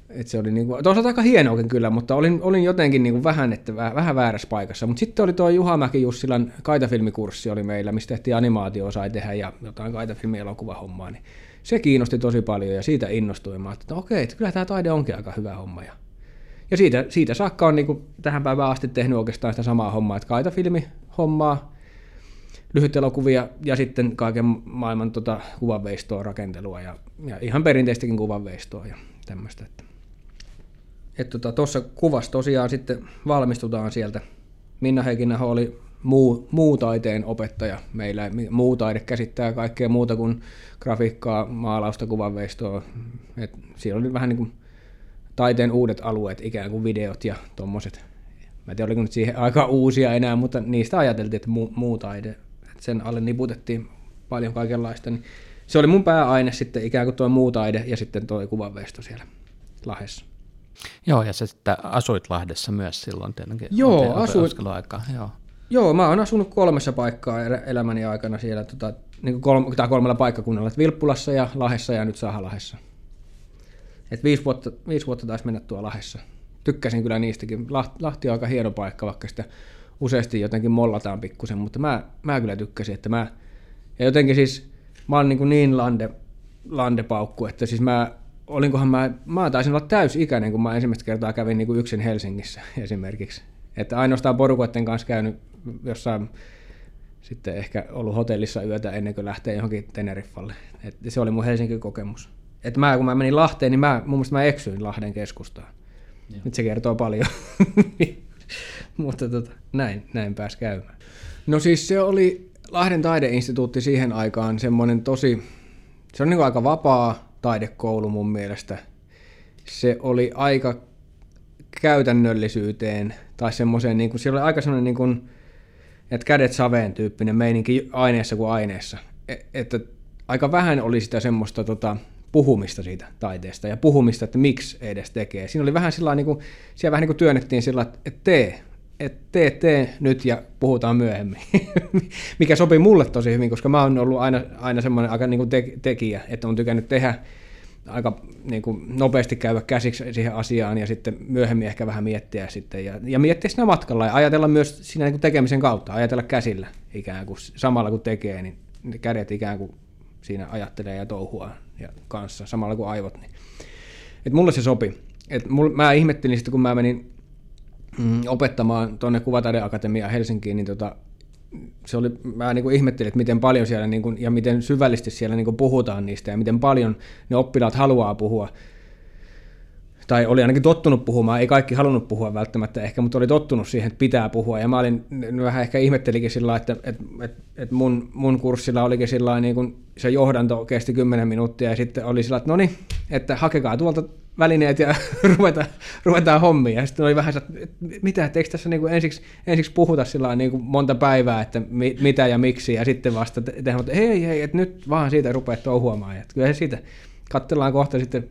Et se oli niinku, toisaalta aika hienoakin kyllä, mutta olin, olin jotenkin niinku vähän, että vähän, väärässä paikassa. Mutta sitten oli tuo Juha Mäki Jussilan kaitafilmikurssi oli meillä, mistä tehtiin animaatio sai tehdä ja jotain kaitafilmielokuvahommaa. Niin se kiinnosti tosi paljon ja siitä innostuin. Mä että okei, että kyllä tämä taide onkin aika hyvä homma. Ja, ja siitä, siitä saakka on niinku tähän päivään asti tehnyt oikeastaan sitä samaa hommaa, että kaitafilmi-hommaa, lyhyt elokuvia ja sitten kaiken maailman tota, kuvanveistoa, rakentelua ja, ja ihan perinteistäkin kuvanveistoa ja tämmöistä. Että että tuossa tota, kuvassa tosiaan sitten valmistutaan sieltä. Minna Heikinäho oli muu, muu taiteen opettaja meillä. Muu taide käsittää kaikkea muuta kuin grafiikkaa, maalausta, kuvanveistoa. Et siellä oli vähän niin kuin taiteen uudet alueet, ikään kuin videot ja tuommoiset. Mä en tiedä, oliko nyt siihen aika uusia enää, mutta niistä ajateltiin, että muu, muu taide. Sen alle niputettiin paljon kaikenlaista. Niin se oli mun pääaine sitten ikään kuin tuo muu taide ja sitten tuo kuvanveisto siellä Lahdessa. Joo, ja sä sitten asuit Lahdessa myös silloin tietenkin. Joo, asuin. Joo. Joo, mä oon asunut kolmessa paikkaa elämäni aikana siellä, tota, niin kolme, tai kolmella paikkakunnalla, että Vilppulassa ja Lahessa ja nyt Sahalahessa. Et viisi, vuotta, viisi vuotta taisi mennä tuo Lahessa. Tykkäsin kyllä niistäkin. Lahti on aika hieno paikka, vaikka sitä useasti jotenkin mollataan pikkusen, mutta mä, mä kyllä tykkäsin, että mä, ja jotenkin siis, mä oon niin, niin lande, landepaukku, että siis mä olinkohan mä, mä taisin olla täysikäinen, kun mä ensimmäistä kertaa kävin niin kuin yksin Helsingissä esimerkiksi. Että ainoastaan porukoiden kanssa käynyt jossain sitten ehkä ollut hotellissa yötä ennen kuin lähtee johonkin Teneriffalle. Et se oli mun Helsingin kokemus. Et mä, kun mä menin Lahteen, niin mä, mun mielestä mä eksyin Lahden keskustaan. Joo. Nyt se kertoo paljon. Mutta tota, näin, näin pääsi käymään. No siis se oli Lahden taideinstituutti siihen aikaan semmoinen tosi, se on niin aika vapaa, taidekoulu mun mielestä. Se oli aika käytännöllisyyteen tai semmoiseen, niin kuin, siellä oli aika semmoinen niin kuin, että kädet saveen tyyppinen meininki aineessa kuin aineessa. E, että aika vähän oli sitä semmoista tota, puhumista siitä taiteesta ja puhumista, että miksi edes tekee. Siinä oli vähän sillä niin kuin, siellä vähän niin kuin työnnettiin sillä että tee, että tee, tee nyt ja puhutaan myöhemmin. Mikä sopii mulle tosi hyvin, koska mä oon ollut aina, aina semmoinen aika niin kuin te- tekijä, että on tykännyt tehdä aika niin kuin nopeasti käydä käsiksi siihen asiaan ja sitten myöhemmin ehkä vähän miettiä sitten ja, ja miettiä siinä matkalla ja ajatella myös siinä niin kuin tekemisen kautta, ajatella käsillä ikään kuin samalla kun tekee, niin ne kädet ikään kuin siinä ajattelee ja touhua ja kanssa samalla kuin aivot. Niin. Et mulle se sopi. Et mul, mä ihmettelin sitten, kun mä menin mm, opettamaan tuonne Kuvataideakatemiaan Helsinkiin, niin tota, se oli, mä niin kuin ihmettelin, että miten paljon siellä niin kuin, ja miten syvällisesti siellä niin kuin puhutaan niistä ja miten paljon ne oppilaat haluaa puhua. Tai oli ainakin tottunut puhumaan, ei kaikki halunnut puhua välttämättä ehkä, mutta oli tottunut siihen, että pitää puhua. Ja mä olin vähän ehkä ihmettelikin sillä että, että, että, että mun, mun kurssilla olikin sillä niin kuin se johdanto kesti 10 minuuttia ja sitten oli sillä että no niin, että hakekaa tuolta välineet ja ruvetaan, ruvetaan hommia. Ja sitten oli vähän että mitä, että eikö tässä niin kuin ensiksi, ensiksi puhuta sillä niin kuin monta päivää, että mi, mitä ja miksi, ja sitten vasta tehdään, että hei, hei, että nyt vaan siitä rupeat touhuamaan. Ja kyllä siitä katsellaan kohta sitten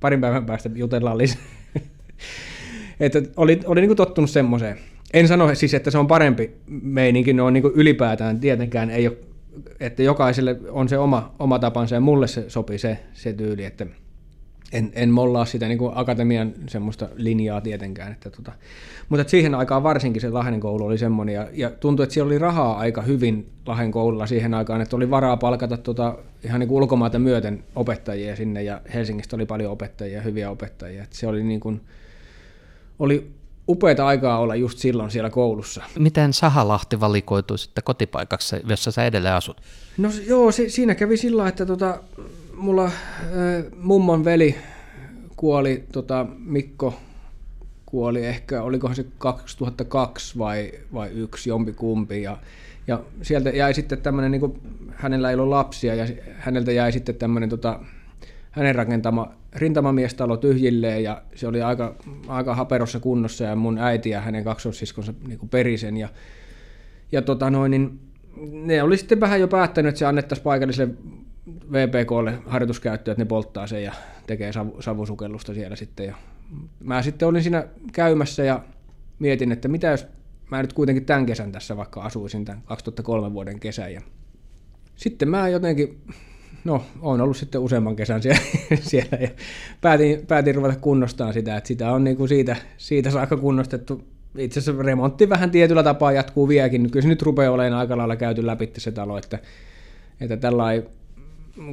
parin päivän päästä jutellaan lisää. että oli, oli niin kuin tottunut semmoiseen. En sano siis, että se on parempi meininki, ne on niin kuin ylipäätään tietenkään, ei ole, että jokaiselle on se oma, oma tapansa, ja mulle se sopii se, se tyyli, että en, en mollaa sitä niin kuin akatemian semmoista linjaa tietenkään. Että tota. Mutta että siihen aikaan varsinkin se Lahden koulu oli semmoinen, ja, ja tuntui, että siellä oli rahaa aika hyvin Lahden koululla siihen aikaan, että oli varaa palkata tota, ihan niin kuin ulkomaata myöten opettajia sinne, ja Helsingistä oli paljon opettajia, hyviä opettajia. Että se oli, niin kuin, oli upeita aikaa olla just silloin siellä koulussa. Miten Sahalahti valikoitui sitten kotipaikaksi, jossa sä edelleen asut? No joo, se, siinä kävi sillä että tota, mulla äh, mummon veli kuoli, tota, Mikko kuoli ehkä, olikohan se 2002 vai, vai yksi, jompi kumpi. Ja, ja sieltä jäi sitten tämmöinen, niin kuin, hänellä ei ollut lapsia, ja häneltä jäi sitten tämmöinen tota, hänen rakentama rintamamiestalo tyhjilleen, ja se oli aika, aika haperossa kunnossa, ja mun äiti ja hänen kaksossiskonsa niin perisen. Ja, ja tota noin, niin ne oli sitten vähän jo päättänyt, että se annettaisiin paikalliselle VPKlle harjoituskäyttöä, että ne polttaa sen ja tekee savu, savusukellusta siellä sitten. Ja mä sitten olin siinä käymässä ja mietin, että mitä jos mä nyt kuitenkin tämän kesän tässä vaikka asuisin tämän 2003 vuoden kesän. Ja sitten mä jotenkin no, on ollut sitten useamman kesän siellä, siellä ja päätin, päätin ruveta kunnostamaan sitä, että sitä on niin kuin siitä, siitä saakka kunnostettu. Itse asiassa remontti vähän tietyllä tapaa jatkuu vieläkin. Kyllä se nyt rupeaa olemaan aika lailla käyty läpi se talo, että, että tällainen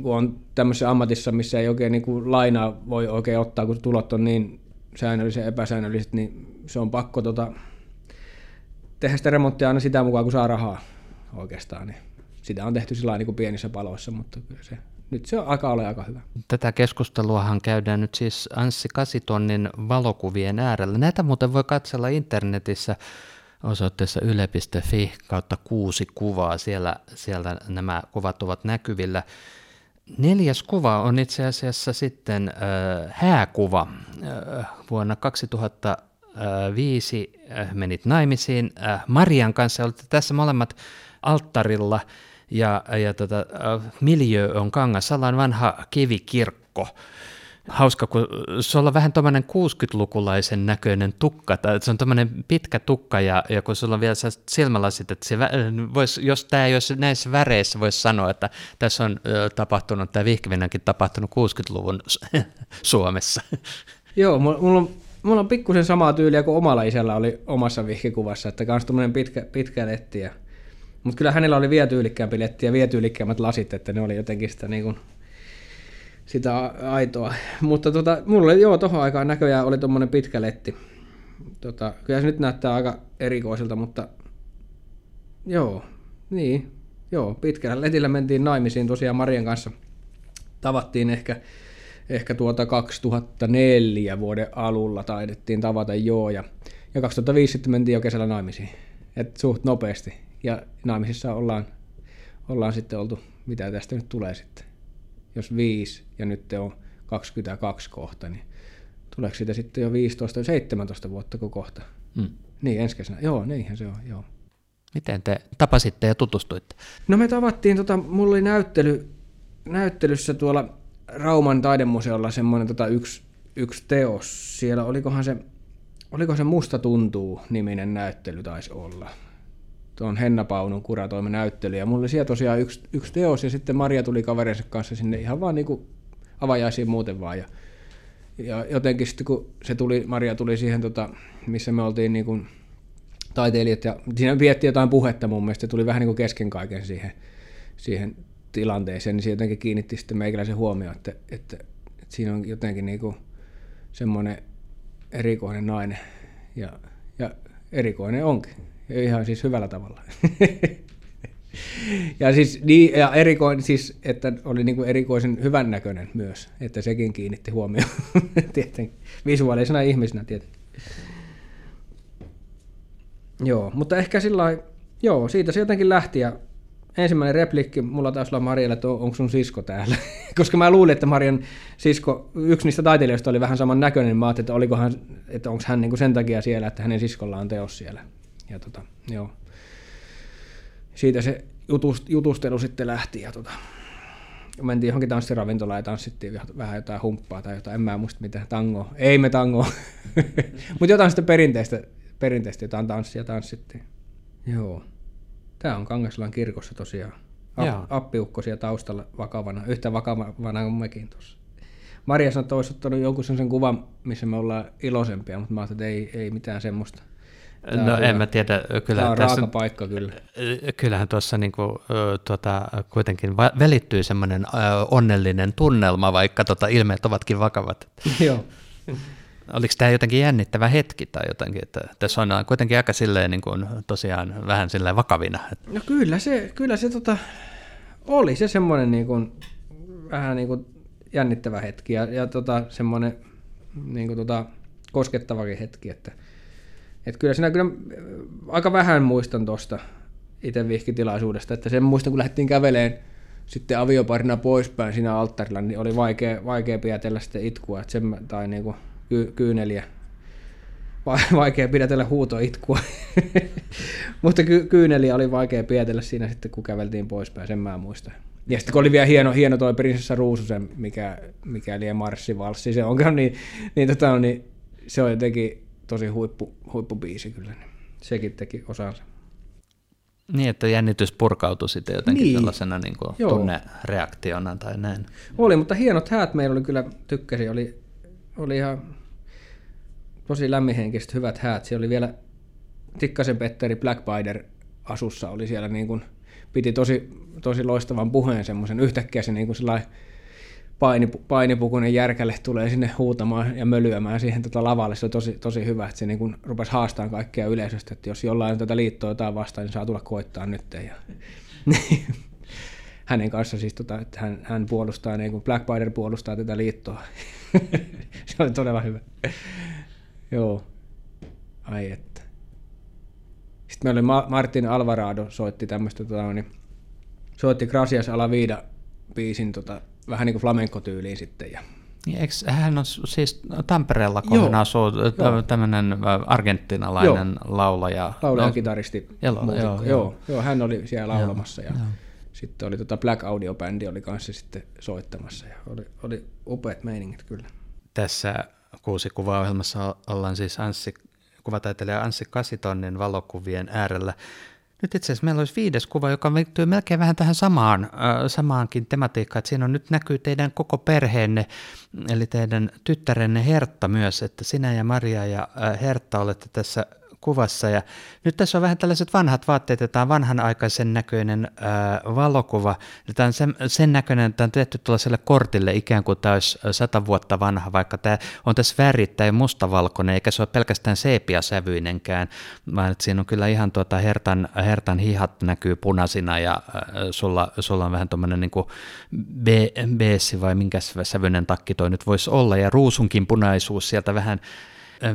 kun on tämmöisessä ammatissa, missä ei oikein niin kuin lainaa voi oikein ottaa, kun tulot on niin säännöllisen epäsäännölliset, niin se on pakko tota, tehdä sitä remonttia aina sitä mukaan, kun saa rahaa oikeastaan. Niin sitä on tehty sillä niin pienissä paloissa, mutta kyllä se, nyt se on aika ole aika hyvä. Tätä keskusteluahan käydään nyt siis Anssi Kasitonnin valokuvien äärellä. Näitä muuten voi katsella internetissä osoitteessa yle.fi kautta kuusi kuvaa. Siellä, siellä nämä kuvat ovat näkyvillä. Neljäs kuva on itse asiassa sitten äh, hääkuva. Äh, vuonna 2005 äh, menit naimisiin äh, Marian kanssa. Olette tässä molemmat alttarilla ja, ja tota, äh, miljö on Kangasalan vanha kivikirkko hauska, kun sulla on vähän tuommoinen 60-lukulaisen näköinen tukka, tai se on tuommoinen pitkä tukka, ja, ja kun sulla on vielä silmälasit, että se, vois, jos tämä ei olisi näissä väreissä, voisi sanoa, että tässä on tapahtunut, tämä vihkivinnänkin tapahtunut 60-luvun Suomessa. Joo, mulla on, mulla on pikkusen samaa tyyliä kuin omalla isällä oli omassa vihkikuvassa, että kans tuommoinen pitkä, pitkä letti, mutta kyllä hänellä oli vielä tyylikkäämpi letti ja vielä tyylikkäämmät lasit, että ne oli jotenkin sitä niin kuin sitä aitoa. Mutta tota, mulla joo, tohon aikaan näköjään oli tuommoinen pitkä letti. Tota, kyllä se nyt näyttää aika erikoiselta, mutta joo, niin, joo, pitkällä letillä mentiin naimisiin tosiaan Marian kanssa. Tavattiin ehkä, ehkä tuota 2004 vuoden alulla taidettiin tavata joo, ja, ja 2005 sitten mentiin jo kesällä naimisiin. Et suht nopeasti. Ja naimisissa ollaan, ollaan sitten oltu, mitä tästä nyt tulee sitten jos 5 ja nyt te on 22 kohta, niin tuleeko siitä sitten jo 15-17 vuotta kuin kohta? Mm. Niin, ensi kesänä. Joo, niinhän se on, joo. Miten te tapasitte ja tutustuitte? No me tavattiin, tota, mulla oli näyttely, näyttelyssä tuolla Rauman taidemuseolla semmoinen tota, yksi, yksi teos. Siellä olikohan se, oliko se Musta tuntuu niminen näyttely taisi olla tuon Henna Paunun kuratoimen näyttely. Ja mulla oli siellä tosiaan yksi, yksi teos ja sitten Maria tuli kaverinsa kanssa sinne ihan vaan niin kuin avajaisiin muuten vaan. Ja, ja jotenkin sitten kun se tuli, Maria tuli siihen, tota, missä me oltiin niin kuin taiteilijat ja siinä vietti jotain puhetta mun mielestä, tuli vähän niin kuin kesken kaiken siihen, siihen tilanteeseen, niin se jotenkin kiinnitti sitten meikäläisen huomioon, että, että, että siinä on jotenkin niin kuin semmoinen erikoinen nainen ja, ja erikoinen onkin. Ihan siis hyvällä tavalla. ja siis niin, ja erikoin, siis, että oli niin kuin erikoisen hyvän näköinen myös, että sekin kiinnitti huomioon tietenkin, visuaalisena ihmisenä tietenkin. Joo, mutta ehkä sillä joo, siitä se jotenkin lähti ja ensimmäinen replikki mulla taisi olla Marialle, että onko sun sisko täällä. Koska mä luulin, että Marian sisko, yksi niistä taiteilijoista oli vähän saman näköinen, niin mä ajattelin, että, olikohan, että onko hän niin sen takia siellä, että hänen siskolla on teos siellä ja tota, joo. Siitä se jutust, jutustelu sitten lähti ja tota, mentiin johonkin tanssiravintolaan ja tanssittiin vähän jotain humppaa tai jotain, en mä muista mitä, tango. Ei me tango, mutta jotain sitten perinteistä, perinteistä jotain tanssia tanssittiin. Joo. Tämä on Kangaslan kirkossa tosiaan. App, appiukkosia taustalla vakavana, yhtä vakavana kuin mekin tuossa. Maria sanoi, että olisi ottanut jonkun sen kuvan, missä me ollaan iloisempia, mutta mä ajattelin, että ei, ei mitään semmoista. Tämä no en mä tiedä. Kyllä, Tämä on tässä, raaka paikka kyllä. Kyllähän tuossa niin kuin, tuota, kuitenkin välittyy semmoinen onnellinen tunnelma, vaikka tuota, ilmeet ovatkin vakavat. Joo. Oliko tämä jotenkin jännittävä hetki tai jotenkin, että tässä on kuitenkin aika silleen niin kuin, tosiaan vähän silleen vakavina? No kyllä se, kyllä se tota, oli se semmoinen niin kuin, vähän niin kuin jännittävä hetki ja, ja tota, semmoinen niin kuin, tota, koskettavakin hetki, että – että kyllä siinä kyllä äh, aika vähän muistan tuosta itse vihkitilaisuudesta, että sen muistan, kun lähdettiin käveleen sitten avioparina poispäin siinä alttarilla, niin oli vaikea, vaikea pidätellä sitten itkua, että sen, tai niinku ky, kyyneliä. Vaikea pidätellä huuto itkua. Mutta ky, kyyneliä oli vaikea pidätellä siinä sitten, kun käveltiin poispäin, sen mä muistan. Ja sitten kun oli vielä hieno, hieno toi Prinsessa Ruususen, mikä, mikä liian marssivalssi, se onkaan niin, niin, tota, niin se on jotenkin tosi huippu, huippubiisi kyllä. Niin sekin teki osansa. Niin, että jännitys purkautui sitten jotenkin niin. sellaisena niin kuin tunnereaktiona tai näin. Oli, mutta hienot häät meillä oli kyllä, tykkäsi, oli, oli ihan tosi lämminhenkiset hyvät häät. Siellä oli vielä Tikkasen Petteri Blackbider asussa oli siellä niin kuin, piti tosi, tosi loistavan puheen semmoisen. Yhtäkkiä se niin kuin painipu, painipukunen järkälle tulee sinne huutamaan ja mölyämään siihen tota lavalle. Se on tosi, tosi hyvä, että se niin kuin rupesi haastamaan kaikkea yleisöstä, että jos jollain on tätä liittoa jotain vastaan, niin saa tulla koittaa nyt. Ja, hänen kanssa siis, tota, että hän, hän puolustaa, niin kuin Blackbider puolustaa tätä liittoa. se oli todella hyvä. Joo. Ai että. Sitten meillä oli Martin Alvarado soitti tämmöistä, tota, niin, soitti Gracias a la Vida biisin tota, vähän niin kuin flamenco-tyyliin sitten. Ja... Niin, eikö, hän on siis Tampereella, kun hän asuu, tämmöinen argentinalainen Joo. laulaja. Laulaja, no, kitaristi, joo, joo, joo, joo, hän oli siellä laulamassa ja joo. sitten oli tota Black Audio-bändi oli kanssa sitten soittamassa ja oli, oli upeat meiningit kyllä. Tässä kuusi kuvaohjelmassa ollaan siis Anssi, kuvataiteilija Anssi Kasitonnin valokuvien äärellä. Nyt itse asiassa meillä olisi viides kuva, joka liittyy melkein vähän tähän samaan, äh, samaankin tematiikkaan, että siinä on nyt näkyy teidän koko perheenne, eli teidän tyttärenne Hertta myös, että sinä ja Maria ja äh, Hertta olette tässä kuvassa. Ja nyt tässä on vähän tällaiset vanhat vaatteet, että tämä on vanhanaikaisen näköinen ää, valokuva. Ja tämä on sen, sen näköinen, että tämä on tehty tuollaiselle kortille ikään kuin tämä olisi sata vuotta vanha, vaikka tämä on tässä värittäin mustavalkoinen, eikä se ole pelkästään seepiasävyinenkään, vaan että siinä on kyllä ihan tuota hertan, hertan hihat näkyy punaisina ja ää, sulla, sulla on vähän tuommoinen niin beessi vai minkä sävyinen takki toi nyt voisi olla, ja ruusunkin punaisuus sieltä vähän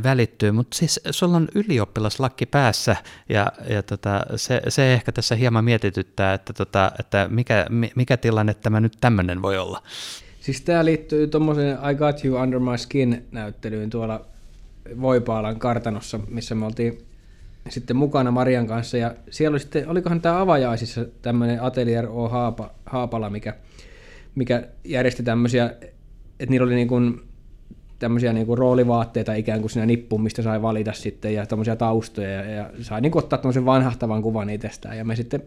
välittyy, mutta siis sulla on ylioppilaslakki päässä ja, ja tota, se, se, ehkä tässä hieman mietityttää, että, tota, että mikä, mikä tilanne tämä nyt tämmöinen voi olla. Siis tämä liittyy tuommoiseen I Got You Under My Skin näyttelyyn tuolla Voipaalan kartanossa, missä me oltiin sitten mukana Marian kanssa ja siellä oli sitten, olikohan tämä avajaisissa tämmöinen Atelier O Haapa, Haapala, mikä, mikä järjesti tämmöisiä, että niillä oli niin kuin tämmöisiä niin kuin roolivaatteita ikään kuin siinä nippuun, mistä sai valita sitten ja tämmöisiä taustoja ja, ja sai niin ottaa tämmöisen vanhahtavan kuvan itsestään ja me sitten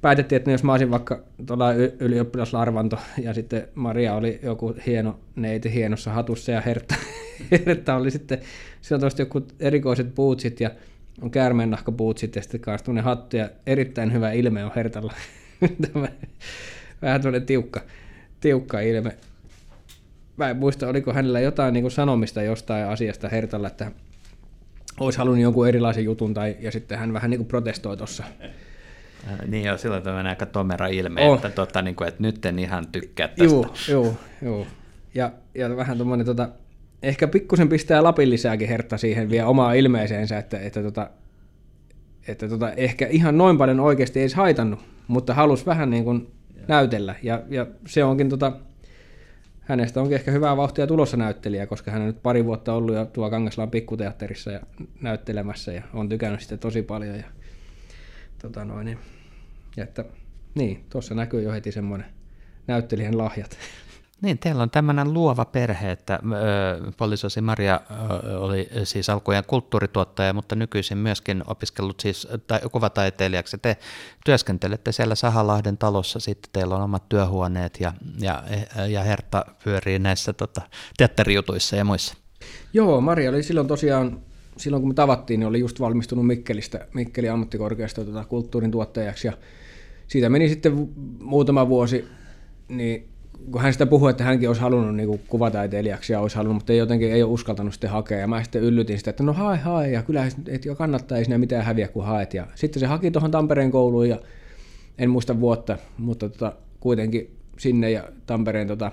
päätettiin, että jos mä olisin vaikka tuolla ylioppilaslarvanto ja sitten Maria oli joku hieno neiti hienossa hatussa ja Hertta, Hertta oli sitten, sillä on joku erikoiset puutsit ja on käärmeennahkapuutsit ja sitten kanssa hattu ja erittäin hyvä ilme on Hertalla. Vähän tämmöinen tiukka, tiukka ilme mä en muista, oliko hänellä jotain niin kuin sanomista jostain asiasta Hertalla, että olisi halunnut jonkun erilaisen jutun, tai, ja sitten hän vähän niin kuin protestoi tuossa. Äh, niin joo, silloin on aika tomera ilme, oh. että, tota, niin kuin, että nyt en ihan tykkää tästä. Joo, joo, joo. Ja, ja vähän tuommoinen, tota, ehkä pikkusen pistää Lapin lisääkin Hertta siihen vielä omaa ilmeeseensä, että, että, tota, että tota, ehkä ihan noin paljon oikeasti ei haitannut, mutta halusi vähän niin kuin näytellä, ja, ja se onkin tota, hänestä onkin ehkä hyvää vauhtia tulossa näyttelijä, koska hän on nyt pari vuotta ollut jo tuo Kangaslaan pikkuteatterissa ja näyttelemässä ja on tykännyt sitä tosi paljon. Ja, tota noin, ja että, niin, tuossa näkyy jo heti semmoinen näyttelijän lahjat. Niin, teillä on tämmöinen luova perhe, että poliisosi Maria oli siis alkujaan kulttuurituottaja, mutta nykyisin myöskin opiskellut siis tai, kuvataiteilijaksi. Te työskentelette siellä Sahalahden talossa, sitten teillä on omat työhuoneet ja, ja, ja Hertta pyörii näissä tota, teatterijutuissa ja muissa. Joo, Maria oli silloin tosiaan, silloin kun me tavattiin, niin oli just valmistunut Mikkelistä, Mikkeli ammattikorkeasta tota, kulttuurin tuottajaksi ja siitä meni sitten muutama vuosi, niin kun hän sitä puhui, että hänkin olisi halunnut niin kuin kuvataiteilijaksi ja olisi halunnut, mutta ei jotenkin ei ole uskaltanut sitten hakea. Ja mä sitten yllytin sitä, että no hae, hae, ja kyllä et jo kannattaa, ei siinä mitään häviä, kun haet. Ja sitten se haki tuohon Tampereen kouluun, ja en muista vuotta, mutta tota, kuitenkin sinne ja Tampereen tota,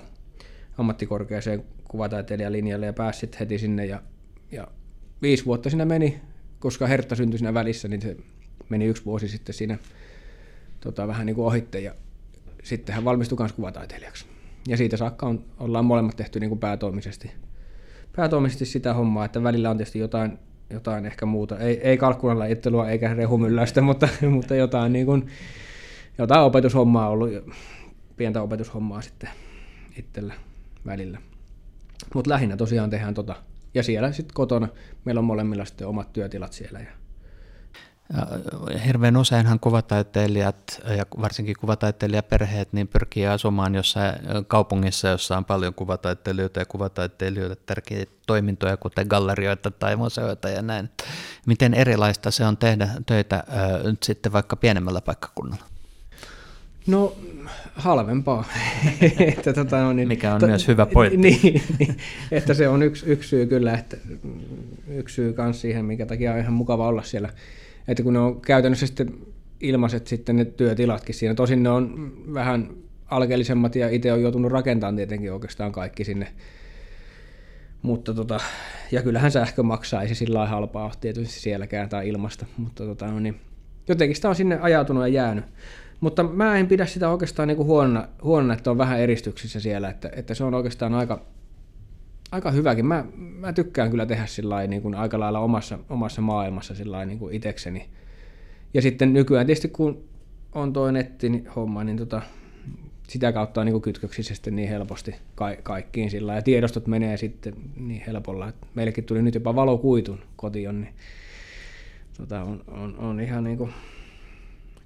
ammattikorkeaseen kuvataiteilijalinjalle ja pääsi sitten heti sinne. Ja, ja viisi vuotta siinä meni, koska Hertta syntyi siinä välissä, niin se meni yksi vuosi sitten siinä tota, vähän niin kuin ohitte. Ja sitten hän valmistui myös kuvataiteilijaksi ja siitä saakka on, ollaan molemmat tehty niin kuin päätoimisesti, päätoimisesti sitä hommaa, että välillä on tietysti jotain, jotain ehkä muuta, ei, ei kalkkunalajittelua eikä rehumylläistä, mutta, mutta jotain, niin kuin, jotain opetushommaa ollut, pientä opetushommaa sitten itsellä välillä. Mutta lähinnä tosiaan tehdään tota. Ja siellä sitten kotona, meillä on molemmilla sitten omat työtilat siellä. Ja... Hirveän useinhan kuvataiteilijat ja varsinkin kuvataiteilijaperheet niin pyrkii asumaan jossain kaupungissa, jossa on paljon kuvataiteilijoita ja kuvataiteilijoita tärkeitä toimintoja, kuten gallerioita tai museoita ja näin. Miten erilaista se on tehdä töitä nyt sitten vaikka pienemmällä paikkakunnalla? No halvempaa. että, tota, no, niin, Mikä on to, myös hyvä pointti. Niin, niin, että se on yksi, yksi syy kyllä, että yksi syy myös siihen, minkä takia on ihan mukava olla siellä. Että kun ne on käytännössä sitten ilmaiset sitten ne työtilatkin siinä. Tosin ne on vähän alkeellisemmat ja itse on joutunut rakentamaan tietenkin oikeastaan kaikki sinne. Mutta tota, ja kyllähän sähkö maksaa, ei se sillä lailla halpaa tietysti sielläkään tai ilmasta, mutta tota, no niin, jotenkin sitä on sinne ajautunut ja jäänyt. Mutta mä en pidä sitä oikeastaan niin huonona, huonona, että on vähän eristyksissä siellä, että, että se on oikeastaan aika, aika hyväkin. Mä, mä tykkään kyllä tehdä sillä niin kuin aika lailla omassa, omassa maailmassa sillä niin kuin itekseni. Ja sitten nykyään tietysti kun on tuo netti homma, niin tota, sitä kautta on niin kytköksissä sitten niin helposti ka- kaikkiin sillä ja tiedostot menee sitten niin helpolla. Että meillekin tuli nyt jopa valokuitun kotiin, niin tota, on, on, on ihan niin kuin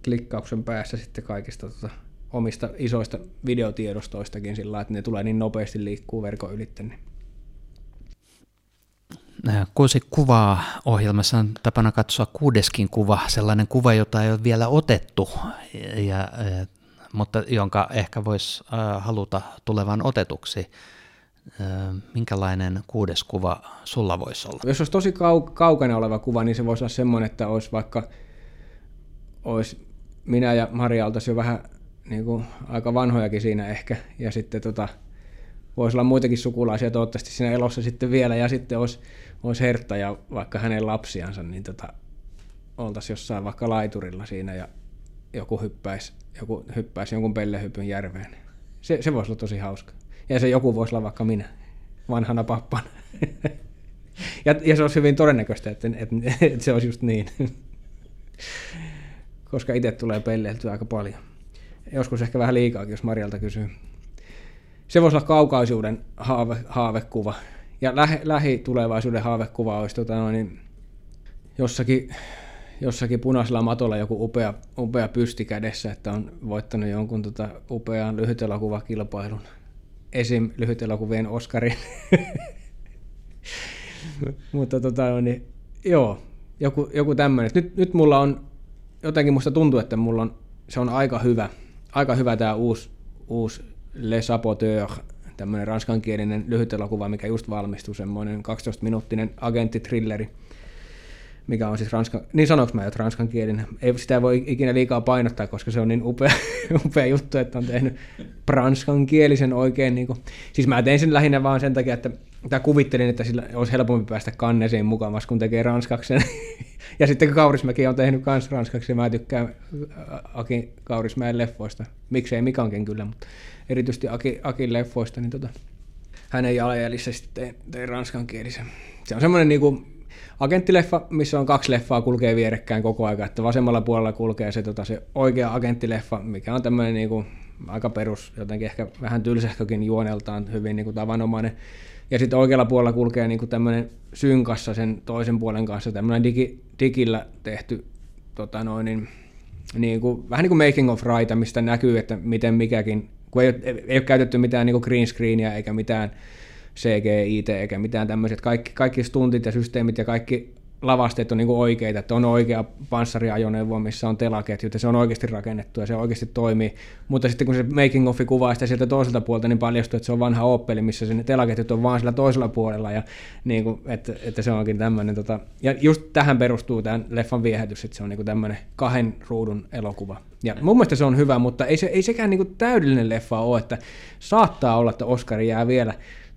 klikkauksen päässä sitten kaikista tota, omista isoista videotiedostoistakin sillä että ne tulee niin nopeasti liikkuu verkon ylitte. Niin. Äh, kuusi kuvaa ohjelmassa on tapana katsoa kuudeskin kuva, sellainen kuva, jota ei ole vielä otettu, ja, äh, mutta jonka ehkä voisi äh, haluta tulevan otetuksi. Minkälainen kuudes kuva sulla voisi olla? Jos olisi tosi kau- kaukana oleva kuva, niin se voisi olla semmoinen, että olisi vaikka olisi minä ja Maria oltaisiin jo vähän niin kuin, aika vanhojakin siinä ehkä, ja sitten tota, voisi olla muitakin sukulaisia toivottavasti siinä elossa sitten vielä, ja sitten olisi, olisi Hertta ja vaikka hänen lapsiansa, niin tota, oltaisiin jossain vaikka laiturilla siinä, ja joku hyppäisi, joku hyppäisi jonkun pellehypyn järveen. Se, se voisi olla tosi hauska. Ja se joku voisi olla vaikka minä, vanhana pappana. ja, ja se olisi hyvin todennäköistä, että, että, että se olisi just niin koska itse tulee pelleiltyä aika paljon. Joskus ehkä vähän liikaakin, jos Marjalta kysyy. Se voisi olla kaukaisuuden haave, haavekuva. Ja lähi, lähitulevaisuuden haavekuva olisi tota niin jossakin, jossakin punaisella matolla joku upea, upea pysti kädessä, että on voittanut jonkun tota upean lyhytelokuvakilpailun. Esim. lyhytelokuvien Oscarin. Mutta tota, niin, joo, joku, joku tämmöinen. Nyt, nyt mulla on jotenkin musta tuntuu, että mulla on, se on aika hyvä, aika hyvä tämä uusi, uusi Le Saboteur, tämmöinen ranskankielinen lyhyt elokuva, mikä just valmistui, semmoinen 12-minuuttinen agenttitrilleri, mikä on siis ranskan, niin sanoks mä, että ranskankielinen. Ei sitä voi ikinä liikaa painottaa, koska se on niin upea, upea juttu, että on tehnyt ranskankielisen oikein. Niin kuin, siis mä tein sen lähinnä vaan sen takia, että tai kuvittelin, että sillä olisi helpompi päästä kanneeseen mukavasti, kun tekee ranskaksi. ja sitten kun Kaurismäki on tehnyt kans ranskaksi, mä tykkään Aki Kaurismäen leffoista. Miksei Mikankin kyllä, mutta erityisesti Aki, Akin leffoista, niin tota, hänen jalanjäljissä sitten tein, tein ranskankielisen. Se on semmoinen niinku agenttileffa, missä on kaksi leffaa kulkee vierekkäin koko ajan, että vasemmalla puolella kulkee se, tota, se oikea agenttileffa, mikä on tämmöinen niinku, aika perus, jotenkin ehkä vähän tylsähkökin juoneltaan, hyvin niinku tavanomainen ja sitten oikealla puolella kulkee niin tämmöinen synkassa sen toisen puolen kanssa, tämmöinen digi, digillä tehty tota noin, niin, niin kuin, vähän niin kuin making of raita, mistä näkyy, että miten mikäkin, kun ei ei ole käytetty mitään niin kuin green screenia eikä mitään CGI eikä mitään tämmöiset, kaikki, kaikki stuntit ja systeemit ja kaikki lavasteet on niin oikeita, että on oikea panssariajoneuvo, missä on telaketjut ja se on oikeasti rakennettu ja se oikeasti toimii. Mutta sitten kun se making offi kuvaa sitä sieltä toiselta puolelta, niin paljastuu, että se on vanha Opel, missä sen telaketjut on vaan sillä toisella puolella ja niin kuin, että, että, se onkin tämmöinen. Tota, ja just tähän perustuu tämän leffan viehätys, että se on niin tämmöinen kahden ruudun elokuva. Ja mun mielestä se on hyvä, mutta ei, se, ei sekään niin täydellinen leffa ole, että saattaa olla, että Oscari jää vielä,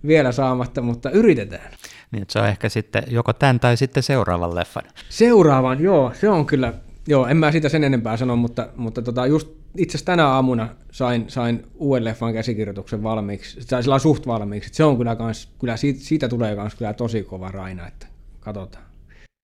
vielä saamatta, mutta yritetään. Niin se on ehkä sitten joko tämän tai sitten seuraavan leffan. Seuraavan, joo, se on kyllä, joo, en mä siitä sen enempää sano, mutta, mutta tota, just itse asiassa tänä aamuna sain, sain uuden leffan käsikirjoituksen valmiiksi, tai sillä on suht valmiiksi, se on kyllä kans, kyllä siitä, siitä tulee kans kyllä tosi kova raina, että katsotaan.